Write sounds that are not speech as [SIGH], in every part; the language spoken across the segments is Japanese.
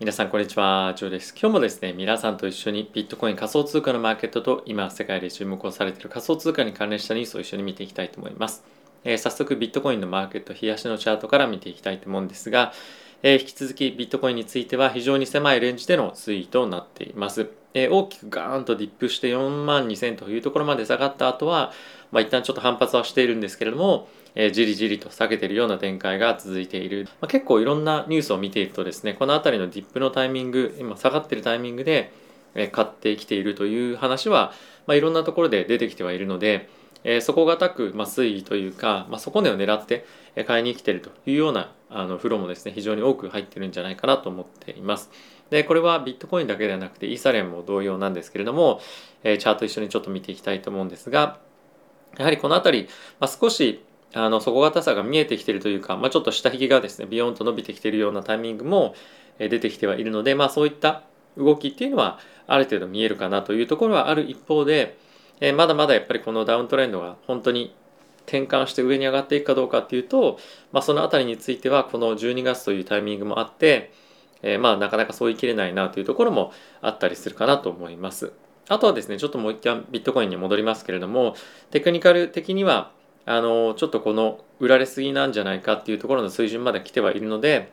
皆さんこんにちは、ジョーです。今日もですね、皆さんと一緒にビットコイン仮想通貨のマーケットと今世界で注目をされている仮想通貨に関連したニュースを一緒に見ていきたいと思います。えー、早速ビットコインのマーケット、冷やしのチャートから見ていきたいと思うんですが、えー、引き続きビットコインについては非常に狭いレンジでの推移となっています。えー、大きくガーンとディップして4万2000というところまで下がった後は、まあ、一旦ちょっと反発はしているんですけれども、え、じりじりと下げているような展開が続いている、まあ、結構いろんなニュースを見ているとですねこの辺りのディップのタイミング今下がってるタイミングで、え、買ってきているという話は、まあ、いろんなところで出てきてはいるので、えー、底堅く、まあ、推移というか、まあ、底値を狙って買いに来ているというようなあのフローもですね非常に多く入ってるんじゃないかなと思っています。でこれはビットコインだけではなくてイーサレンも同様なんですけれども、えー、チャート一緒にちょっと見ていきたいと思うんですがやはりこの辺り、まあ、少しあの底堅さが見えてきているというか、まあ、ちょっと下引きがですねビヨンと伸びてきているようなタイミングも出てきてはいるので、まあ、そういった動きっていうのはある程度見えるかなというところはある一方で、えまだまだやっぱりこのダウントレンドが本当に転換して上に上がっていくかどうかっていうと、まあ、その辺りについてはこの12月というタイミングもあって、えー、まあなかなかそう言い切れないなというところもあったりするかなと思います。あとはですねちょっともう一回ビットコインに戻りますけれどもテクニカル的にはあのちょっとこの売られすぎなんじゃないかっていうところの水準まで来てはいるので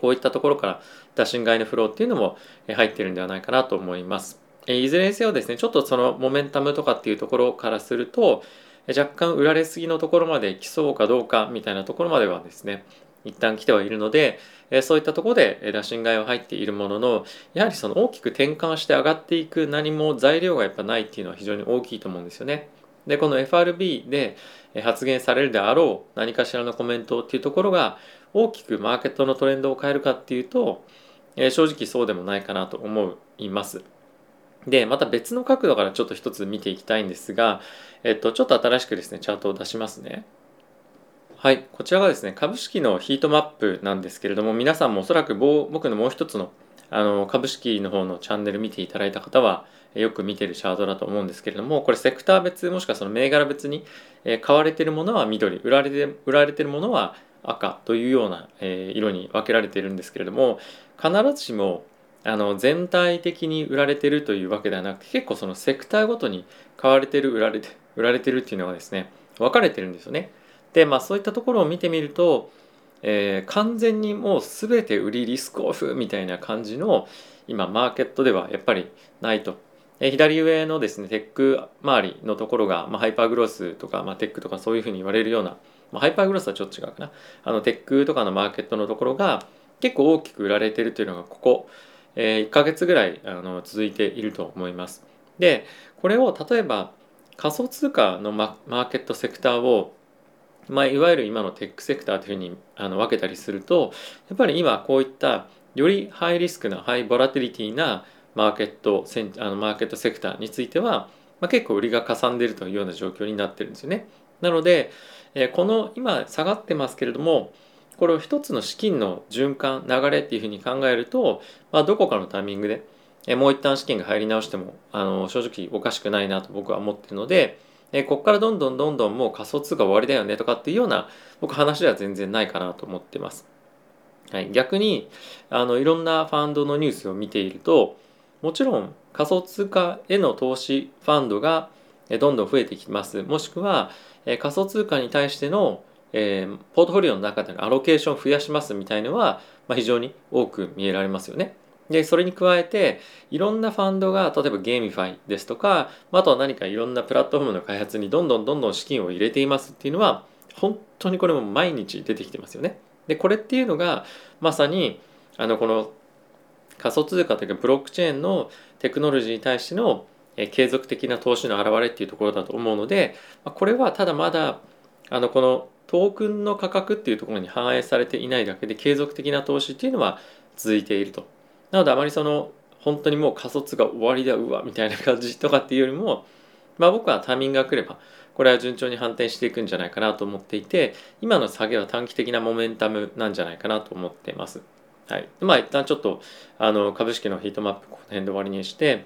こういったところから打診買いのフローっていうのも入ってるんではないかなと思います。いずれにせよですねちょっとそのモメンタムとかっていうところからすると若干売られすぎのところまで来そうかどうかみたいなところまではですね一旦来てはいるのでそういったところで打診買いは入っているもののやはりその大きく転換して上がっていく何も材料がやっぱないっていうのは非常に大きいと思うんですよね。でこの FRB で発言されるであろう何かしらのコメントっていうところが大きくマーケットのトレンドを変えるかっていうと正直そうでもないかなと思います。でまた別の角度からちょっと一つ見ていきたいんですが、えっと、ちょっと新しくですねチャートを出しますね。はい、こちらがですね株式のヒートマップなんですけれども皆さんもおそらく僕のもう一つのあの株式の方のチャンネル見ていただいた方はよく見てるチャートだと思うんですけれどもこれセクター別もしくはその銘柄別に買われてるものは緑売られて売られてるものは赤というような色に分けられているんですけれども必ずしもあの全体的に売られてるというわけではなくて結構そのセクターごとに買われてる売られて売られてるっていうのがですね分かれてるんですよね。でまあそういったところを見てみるとえー、完全にもう全て売りリスクオフみたいな感じの今マーケットではやっぱりないと。え、左上のですねテック周りのところが、まあ、ハイパーグロースとか、まあ、テックとかそういうふうに言われるような、まあ、ハイパーグロースはちょっと違うかなあのテックとかのマーケットのところが結構大きく売られてるというのがここ、えー、1ヶ月ぐらいあの続いていると思います。でこれを例えば仮想通貨のマーケットセクターをまあ、いわゆる今のテックセクターというふうにあの分けたりするとやっぱり今こういったよりハイリスクなハイボラティリティなマーケットセンあのマーケットセクターについては、まあ、結構売りがかさんでいるというような状況になってるんですよね。なので、えこの今下がってますけれどもこれを一つの資金の循環流れっていうふうに考えると、まあ、どこかのタイミングで、えもう一旦資金が入り直してもあの正直おかしくないなと僕は思ってるので、えここからどんどんどんどんもう仮想通貨終わりだよねとかっていうような僕話では全然ないかなと思ってます。はい、逆にあのいろんなファンドのニュースを見ているともちろん仮想通貨への投資ファンドがどんどん増えてきますもしくは仮想通貨に対しての、え、ポートフォリオの中でのアロケーションを増やしますみたいのは、まあ、非常に多く見えられますよね。でそれに加えていろんなファンドが例えばゲーミファイですとかあとは何かいろんなプラットフォームの開発にどんどんどんどん資金を入れていますっていうのは本当にこれも毎日出てきてますよね。でこれっていうのがまさにあのこの仮想通貨というかブロックチェーンのテクノロジーに対しての継続的な投資の表れっていうところだと思うのでこれはただまだあのこのトークンの価格っていうところに反映されていないだけで継続的な投資っていうのは続いているとなのであまりその本当にもう仮卒が終わりだうわみたいな感じとかっていうよりもまあ僕はタイミングが来ればこれは順調に反転していくんじゃないかなと思っていて今の下げは短期的なモメンタムなんじゃないかなと思っています。はい、まあ一旦ちょっとあの株式のヒートマップこの辺で終わりにして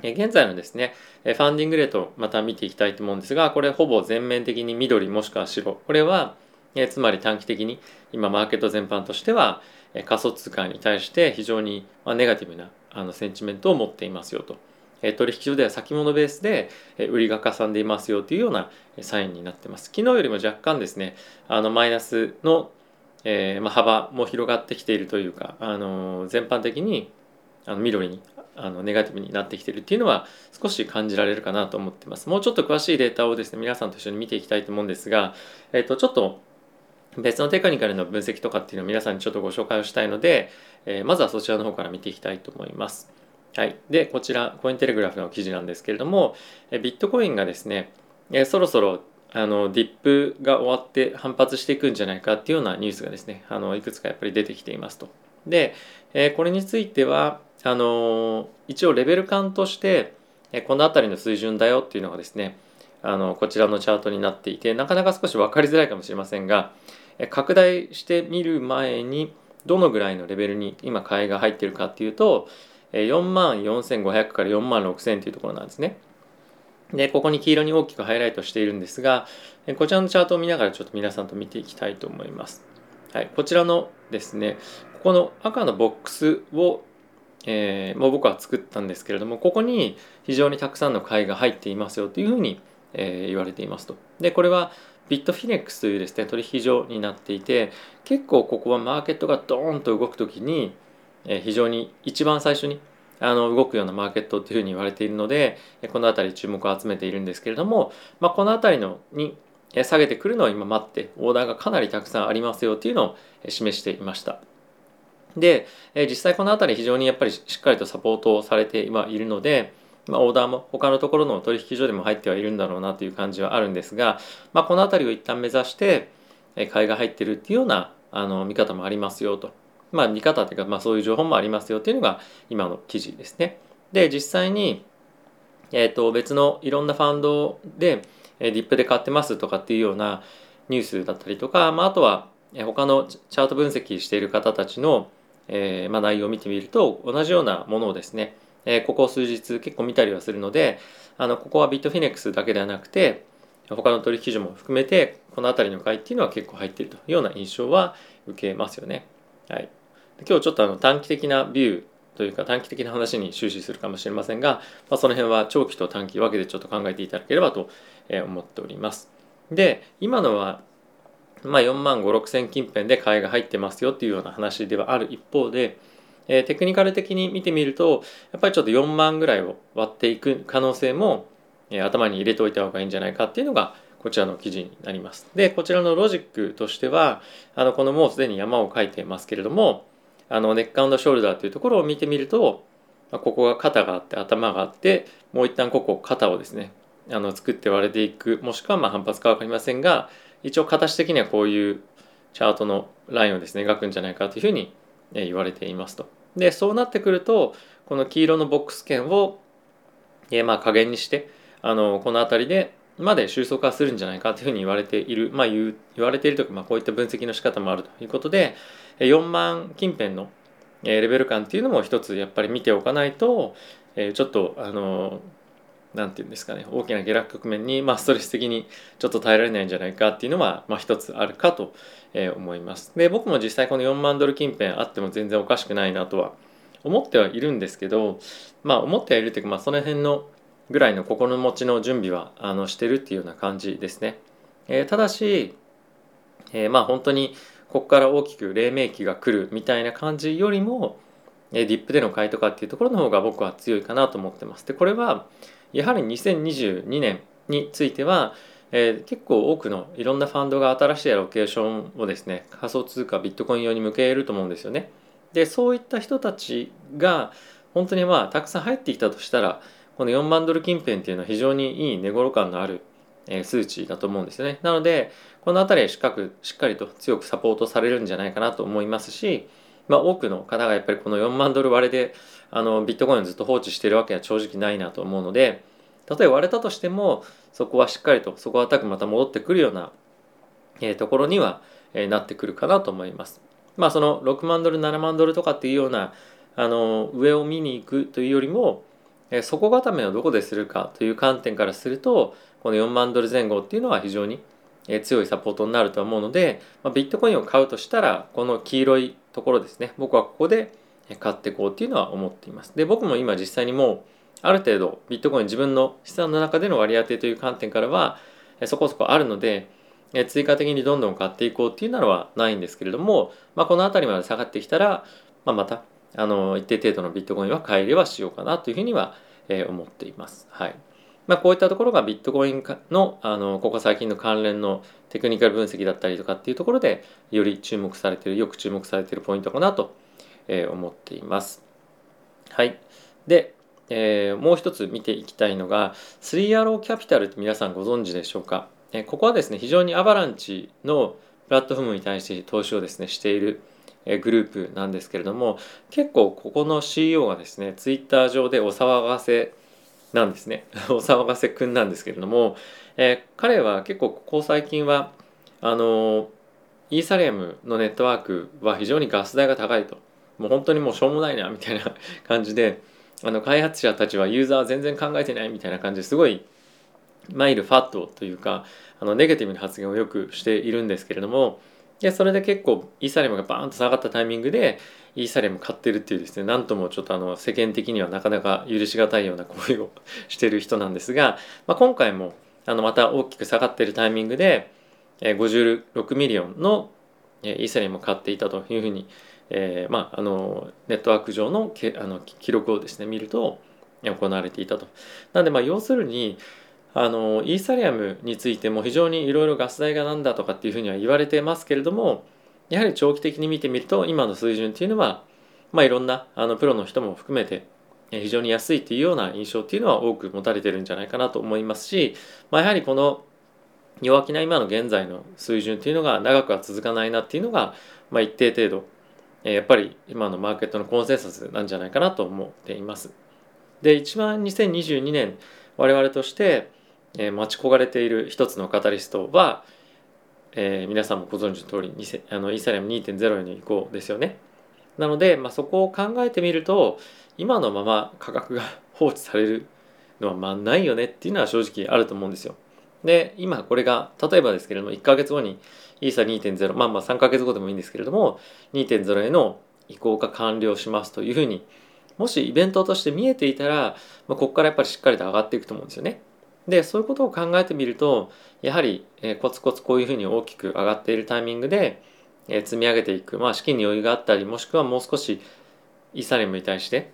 現在のですねファンディングレートまた見ていきたいと思うんですがこれほぼ全面的に緑もしくは白これはえつまり短期的に今マーケット全般としてはえ仮想通貨に対して非常にまネガティブなあのセンチメントを持っていますよと。え取引所では先物ベースで売りがかさんでいますよというようなサインになってます。昨日よりも若干ですね、あのマイナスの、えー、まあ、幅も広がってきているというか、あの全般的にあの緑にあのネガティブになってきているっていうのは少し感じられるかなと思ってます。もうちょっと詳しいデータをですね、皆さんと一緒に見ていきたいと思うんですが、え、ー、と、ちょっと別のテクニカルの分析とかっていうのを皆さんにちょっとご紹介をしたいので、えー、まずはそちらの方から見ていきたいと思います。はい。で、こちら、コインテレグラフの記事なんですけれども、えビットコインがですね、えそろそろあのディップが終わって反発していくんじゃないかっていうようなニュースがですね、あのいくつかやっぱり出てきていますと。で、えこれについては、あの一応レベル感として、えこの辺りの水準だよっていうのがですね、あのこちらのチャートになっていて、なかなか少し分かりづらいかもしれませんが、え拡大してみる前にどのぐらいのレベルに今買いが入ってるかっていうと4万4500から4万6000というところなんですね。でここに黄色に大きくハイライトしているんですがこちらのチャートを見ながらちょっと皆さんと見ていきたいと思います。はい、こちらのですねここの赤のボックスを、えー、もう僕は作ったんですけれどもここに非常にたくさんの買いが入っていますよというふうに、えー、言われていますと。でこれはビットフィネックスというですね取引所になっていて結構ここはマーケットがドーンと動く時に、え非常に一番最初にあの動くようなマーケットというふうに言われているのでこの辺り注目を集めているんですけれども、まあ、この辺りのに下げてくるのを今待ってオーダーがかなりたくさんありますよというのを示していました。で実際この辺り非常にやっぱりしっかりとサポートをされてはいるのでまあ、オーダーも他のところの取引所でも入ってはいるんだろうなという感じはあるんですが、まあ、この辺りを一旦目指して買いが入ってるっていうようなあの見方もありますよと。まあ、見方というか、まあ、そういう情報もありますよっていうのが今の記事ですね。で実際に、えー、と別のいろんなファンドでえディップで買ってますとかっていうようなニュースだったりとか、まあ、あとは他のチャート分析している方たちの、えーまあ、内容を見てみると同じようなものをですねえここ数日結構見たりはするのであのここはビットフィネックスだけではなくて他の取引所も含めてこの辺りの買いっていうのは結構入っているというような印象は受けますよね。はい、今日ちょっとあの短期的なビューというか短期的な話に終始するかもしれませんが、まあ、その辺は長期と短期分けてちょっと考えていただければと思っております。で今のはまあ、4万5 6千近辺で買いが入ってますよっていうような話ではある一方でえー、テクニカル的に見てみるとやっぱりちょっと4万ぐらいを割っていく可能性も、えー、頭に入れておいた方がいいんじゃないかっていうのがこちらの記事になります。でこちらのロジックとしてはあのこのもうすでに山を書いてますけれどもあのネックショルダーというところを見てみるとここが肩があって頭があってもう一旦ここ肩をですねあの作って割れていくもしくはま反発か分かりませんが一応形的にはこういうチャートのラインをですね描くんじゃないかというふうに言われていますと。でそうなってくるとこの黄色のボックス圏を、えー、まあ加減にしてあのこの辺りでまで収束化するんじゃないかというふうに言われている、まあ、言言われているとか、まあ、こういった分析の仕方もあるということで4万近辺のレベル感っていうのも一つやっぱり見ておかないとちょっとあの何て言うんですかね大きな下落局面に、まあ、ストレス的にちょっと耐えられないんじゃないかっていうのは、まあ、一つあるかと思います。で僕も実際この4万ドル近辺あっても全然おかしくないなとは思ってはいるんですけどまあ思ってはいるっていうか、まあ、その辺のぐらいの心持ちの準備はあのしてるっていうような感じですね。えー、ただし、えー、まあ本当にここから大きく黎明期が来るみたいな感じよりも、ディップでの買いとかっていうところの方が僕は強いかなと思ってます。でこれはやはり2022年については、えー、結構多くのいろんなファンドが新しいアロケーションをですね仮想通貨ビットコイン用に向けると思うんですよね。でそういった人たちが本当にまあたくさん入ってきたとしたらこの4万ドル近辺っていうのは非常にいい値頃感のある数値だと思うんですよね。なのでこの辺りしっかくしっかりと強くサポートされるんじゃないかなと思いますし、まあ、多くの方がやっぱりこの4万ドル割れであのビットコインをずっと放置してるわけは正直ないなと思うので例え割れたとしてもそこはしっかりとそこはたくまた戻ってくるような、えー、ところには、えー、なってくるかなと思います。まあその6万ドル7万ドルとかっていうようなあの上を見に行くというよりも、底固めをどこでするかという観点からするとこの4万ドル前後っていうのは非常に強いサポートになると思うので、まあ、ビットコインを買うとしたらこの黄色いところですね僕はここで買っていこうっていうのは思っています。で僕も今実際にもうある程度ビットコイン自分の資産の中での割り当てという観点からはそこそこあるので追加的にどんどん買っていこうっていうのはないんですけれども、まあ、この辺りまで下がってきたら、まあ、またあの一定程度のビットコインは買い入れはしようかなというふうにはえ思っています。はいまあ、こういったところがビットコインのあのここ最近の関連のテクニカル分析だったりとかっていうところでより注目されているよく注目されているポイントかなとえ思っています。はい。で、えー、もう一つ見ていきたいのが3アローキャピタルって皆さんご存知でしょうか、えー、ここはですね非常にアバランチのプラットフォームに対して投資をですねしているグループなんですけれども結構ここの CEO がですねツイッター上でお騒がせなんですね。[LAUGHS] お騒がせくんなんですけれども、えー、彼は結構ここ最近はあのイーサリアムのネットワークは非常にガス代が高いと。もう本当にもうしょうもないなみたいな [LAUGHS] 感じであの開発者たちはユーザー全然考えてないみたいな感じですごいマイルファットというかあのネガティブな発言をよくしているんですけれどもでそれで結構イーサリアムがバーンと下がったタイミングでイーサリアム買ってるっていうですねなんともちょっとあの世間的にはなかなか許し難いような行為をしてる人なんですが、まあ、今回もあのまた大きく下がってるタイミングで56ミリオンのイーサリアムを買っていたというふうにえー、まあ、あのネットワーク上のけあの記録をですね見ると行われていたと。なんでまあ要するにあのイーサリアムについても非常にいろいろガス代がなんだとかっていうふうには言われてますけれどもやはり長期的に見てみると今の水準っていうのは、まあ、いろんなあのプロの人も含めて非常に安いっていうような印象っていうのは多く持たれてるんじゃないかなと思いますし、まあ、やはりこの弱気な今の現在の水準っていうのが長くは続かないなっていうのが、まあ、一定程度やっぱり今のマーケットのコンセンサスなんじゃないかなと思っています。で一番2022年我々として、え待ち焦がれている一つのカタリストは、えー、皆さんもご存知の通りあのイーサリアム2.0への移行ですよね。なので、まあ、そこを考えてみると今のまま価格が放置されるのはまあないよねっていうのは正直あると思うんですよ。で今これが例えばですけれども1ヶ月後にイーサ2.0まあまあ3ヶ月後でもいいんですけれども2.0への移行が完了しますというふうにもしイベントとして見えていたら、まあ、ここからやっぱりしっかりと上がっていくと思うんですよね。でそういうことを考えてみるとやはり、えー、コツコツこういうふうに大きく上がっているタイミングで、えー、積み上げていく、まあ、資金に余裕があったりもしくはもう少しイーサリムに対して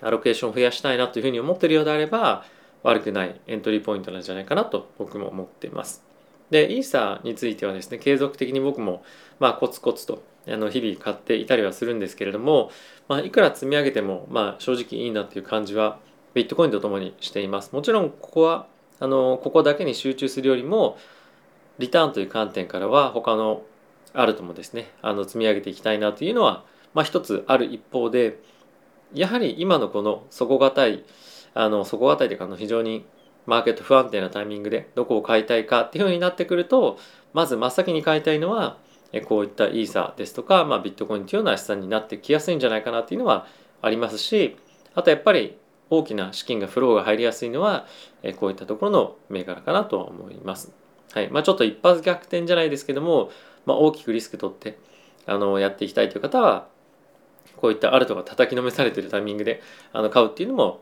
アロケーションを増やしたいなというふうに思っているようであれば悪くないエントリーポイントなんじゃないかなと僕も思っています。で、イーサーについてはですね、継続的に僕も、まあ、コツコツと、あの、日々買っていたりはするんですけれども、まあ、いくら積み上げても、まあ、正直いいなっていう感じは、ビットコインとともにしています。もちろん、ここは、あの、ここだけに集中するよりも、リターンという観点からは、他のアルトもですね、あの、積み上げていきたいなというのは、まあ、一つある一方で、やはり今のこの底堅い、あの、底堅いというか、の、非常にマーケット不安定なタイミングでどこを買いたいかっていうふうになってくるとまず真っ先に買いたいのはこういったイーサですとか、まあ、ビットコインというような資産になってきやすいんじゃないかなっていうのはありますしあとやっぱり大きな資金がフローが入りやすいのはこういったところの銘柄かなと思います。はいまあ、ちょっと一発逆転じゃないですけども、まあ、大きくリスク取ってあのやっていきたいという方はこういったアルトが叩きのめされているタイミングであの買うっていうのも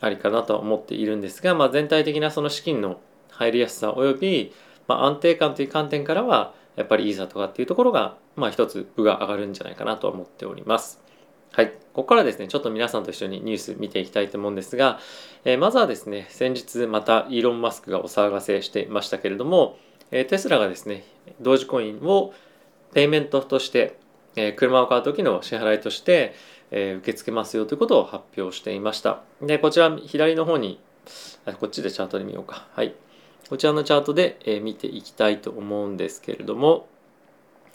ありかなとは思っているんですが、まあ、全体的なその資金の入りやすさおよび、まあ、安定感という観点からはやっぱりイーサとかっていうところが、まあ、一つ部が上がるんじゃないかなと思っております。はい。ここからですね、ちょっと皆さんと一緒にニュース見ていきたいと思うんですが、えー、まずはですね、先日またイーロン・マスクがお騒がせしていましたけれども、えー、テスラがですね、同時コインをペイメントとして、えー、車を買う時の支払いとして、え、受け付けますよということを発表していました。で、こちら左の方に、こっちでチャートで見ようか。はい。こちらのチャートで、え、見ていきたいと思うんですけれども、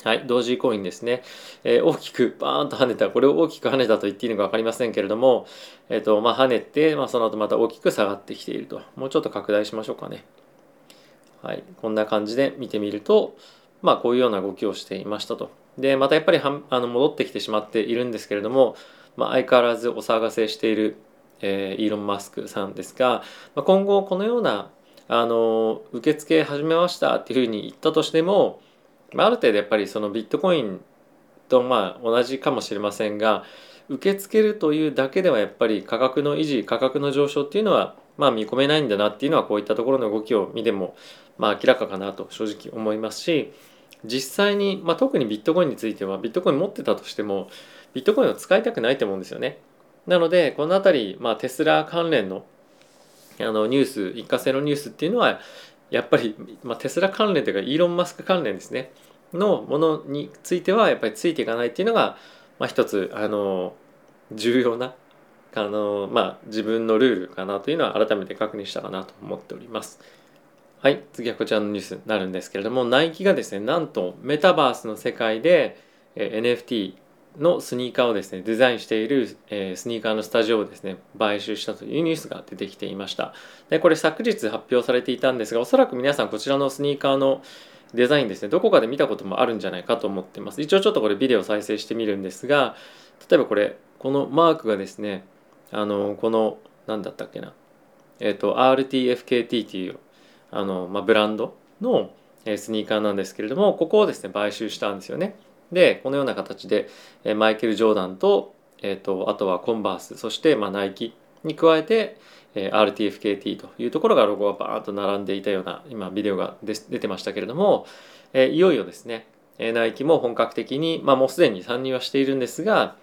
はい、同時コインですね。えー、大きくバーンと跳ねた、これを大きく跳ねたと言っていいのか分かりませんけれども、え、ー、と、まあ、跳ねて、まあ、その後また大きく下がってきていると。もうちょっと拡大しましょうかね。はい、こんな感じで見てみると、まあ、こういうような動きをしていましたと。でまたやっぱりはあの戻ってきてしまっているんですけれども、まあ、相変わらずお騒がせしている、えー、イーロン・マスクさんですが、まあ、今後このようなあの受付始めましたっていうふうに言ったとしても、まあ、ある程度やっぱりそのビットコインとまあ同じかもしれませんが受け付けるというだけではやっぱり価格の維持価格の上昇っていうのはまあ見込めないんだなっていうのはこういったところの動きを見てもまあ明らかかなと正直思いますし実際に、まあ、特にビットコインについてはビットコイン持ってたとしてもビットコインを使いたくないと思うんですよね。なのでこの辺り、まあ、テスラ関連のあのニュース一過性のニュースっていうのはやっぱり、まあ、テスラ関連というかイーロン・マスク関連ですねのものについてはやっぱりついていかないっていうのが、まあ、一つあの重要なあの、まあ、自分のルールかなというのは改めて確認したかなと思っております。はい、次はこちらのニュースになるんですけれどもナイキがですねなんとメタバースの世界で NFT のスニーカーをですねデザインしている、え、スニーカーのスタジオをですね買収したというニュースが出てきていました。でこれ昨日発表されていたんですがおそらく皆さんこちらのスニーカーのデザインですねどこかで見たこともあるんじゃないかと思ってます。一応ちょっとこれビデオ再生してみるんですが例えばこれこのマークがですねあのこの何だったっけなえっ、ー、と RTFKT っていうあの、まあ、ブランドのスニーカーなんですけれどもここをですね買収したんですよね。でこのような形でマイケル・ジョーダンと,、えーと、あとはコンバースそしてまあナイキに加えて RTFKT というところがロゴがバーッと並んでいたような今ビデオが出てましたけれどもいよいよですねナイキも本格的に、まあ、もうすでに参入はしているんですが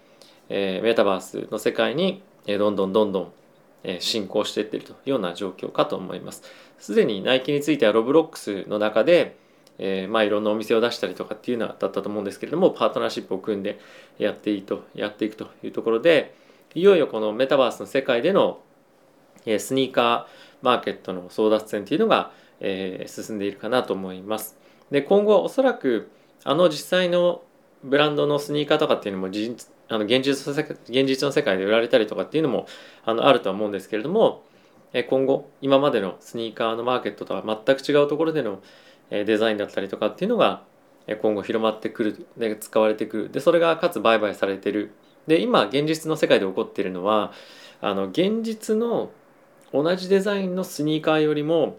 メタバースの世界にどんどんどんどん進行していっているというような状況かと思います。すでにナイキについてはロブロックスの中でえー、まあいろんなお店を出したりとかっていうのはだったと思うんですけれどもパートナーシップを組んでやっていいとやっていくというところでいよいよこのメタバースの世界での、えー、スニーカーマーケットの争奪戦っていうのが、えー、進んでいるかなと思います。で今後おそらくあの実際のブランドのスニーカーとかっていうのもあの現実現実の世界で売られたりとかっていうのもあのあるとは思うんですけれども今後今までのスニーカーのマーケットとは全く違うところでのデザインだったりとかっていうのが今後広まってくるで使われてくるでそれがかつ売買されてるで今現実の世界で起こっているのはあの現実の同じデザインのスニーカーよりも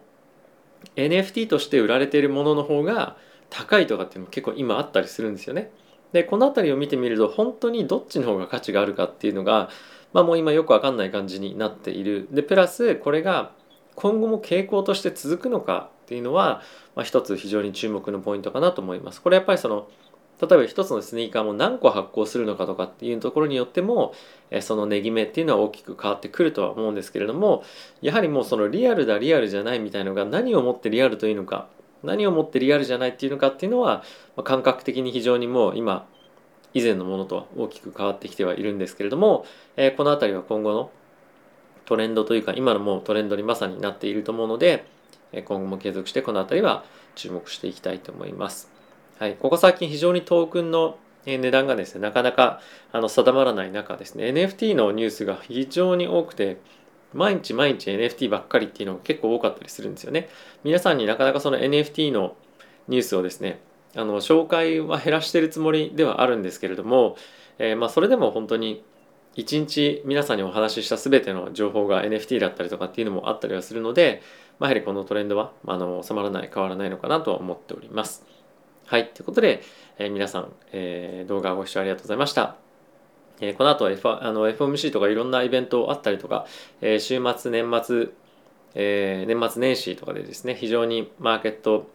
NFT として売られているものの方が高いとかっていうのも結構今あったりするんですよね。でこの辺りを見てみると本当にどっちの方が価値があるかっていうのが、まあ、もう今よくわかんない感じになっている。でプラスこれが今後も傾向として続くのかっていうのは、まあ、一つ非常に注目のポイントかなと思います。これやっぱりその例えば一つのスニーカーも何個発行するのかとかっていうところによってもその値決めっていうのは大きく変わってくるとは思うんですけれどもやはりもうそのリアルだリアルじゃないみたいのが何をもってリアルというのか何をもってリアルじゃないっていうのかっていうのは感覚的に非常にもう今以前のものとは大きく変わってきてはいるんですけれどもこの辺りは今後のトレンドというか今のもうトレンドにまさになっていると思うので今後も継続してこの辺りは注目していきたいと思います。はい、ここ最近非常にトークンの値段がですねなかなかあの定まらない中ですね NFT のニュースが非常に多くて毎日毎日 NFT ばっかりっていうのが結構多かったりするんですよね。皆さんになかなかその NFT のニュースをですねあの紹介は減らしてるつもりではあるんですけれども、えー、まあそれでも本当に一日皆さんにお話しした全ての情報が NFT だったりとかっていうのもあったりはするので、まあ、やはりこのトレンドはあの収まらない変わらないのかなと思っております。はい。ということで、えー、皆さん、えー、動画ご視聴ありがとうございました。えー、この後、F、あの FOMC とかいろんなイベントあったりとか、えー、週末、年末、えー、年末年始とかでですね、非常にマーケット、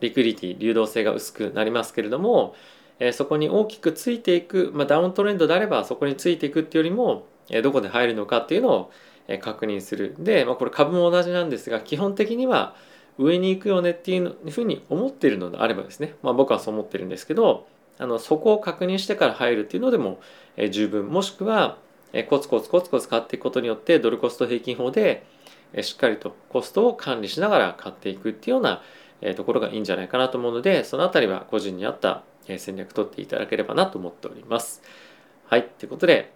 リクリティ、流動性が薄くなりますけれども、えそこに大きくついていく、まあ、ダウントレンドであればそこについていくっていうよりも、えどこで入るのかっていうのを、確認するで、まあ、これ株も同じなんですが基本的には上に行くよねっていうふうに思っているのであればですね、まあ、僕はそう思ってるんですけどあのそこを確認してから入るっていうのでも、え十分もしくは、えコツコツコツコツ買っていくことによってドルコスト平均法で、えしっかりとコストを管理しながら買っていくっていうような、えところがいいんじゃないかなと思うのでそのあたりは個人に合った戦略取っていただければなと思っております。はい。ということで、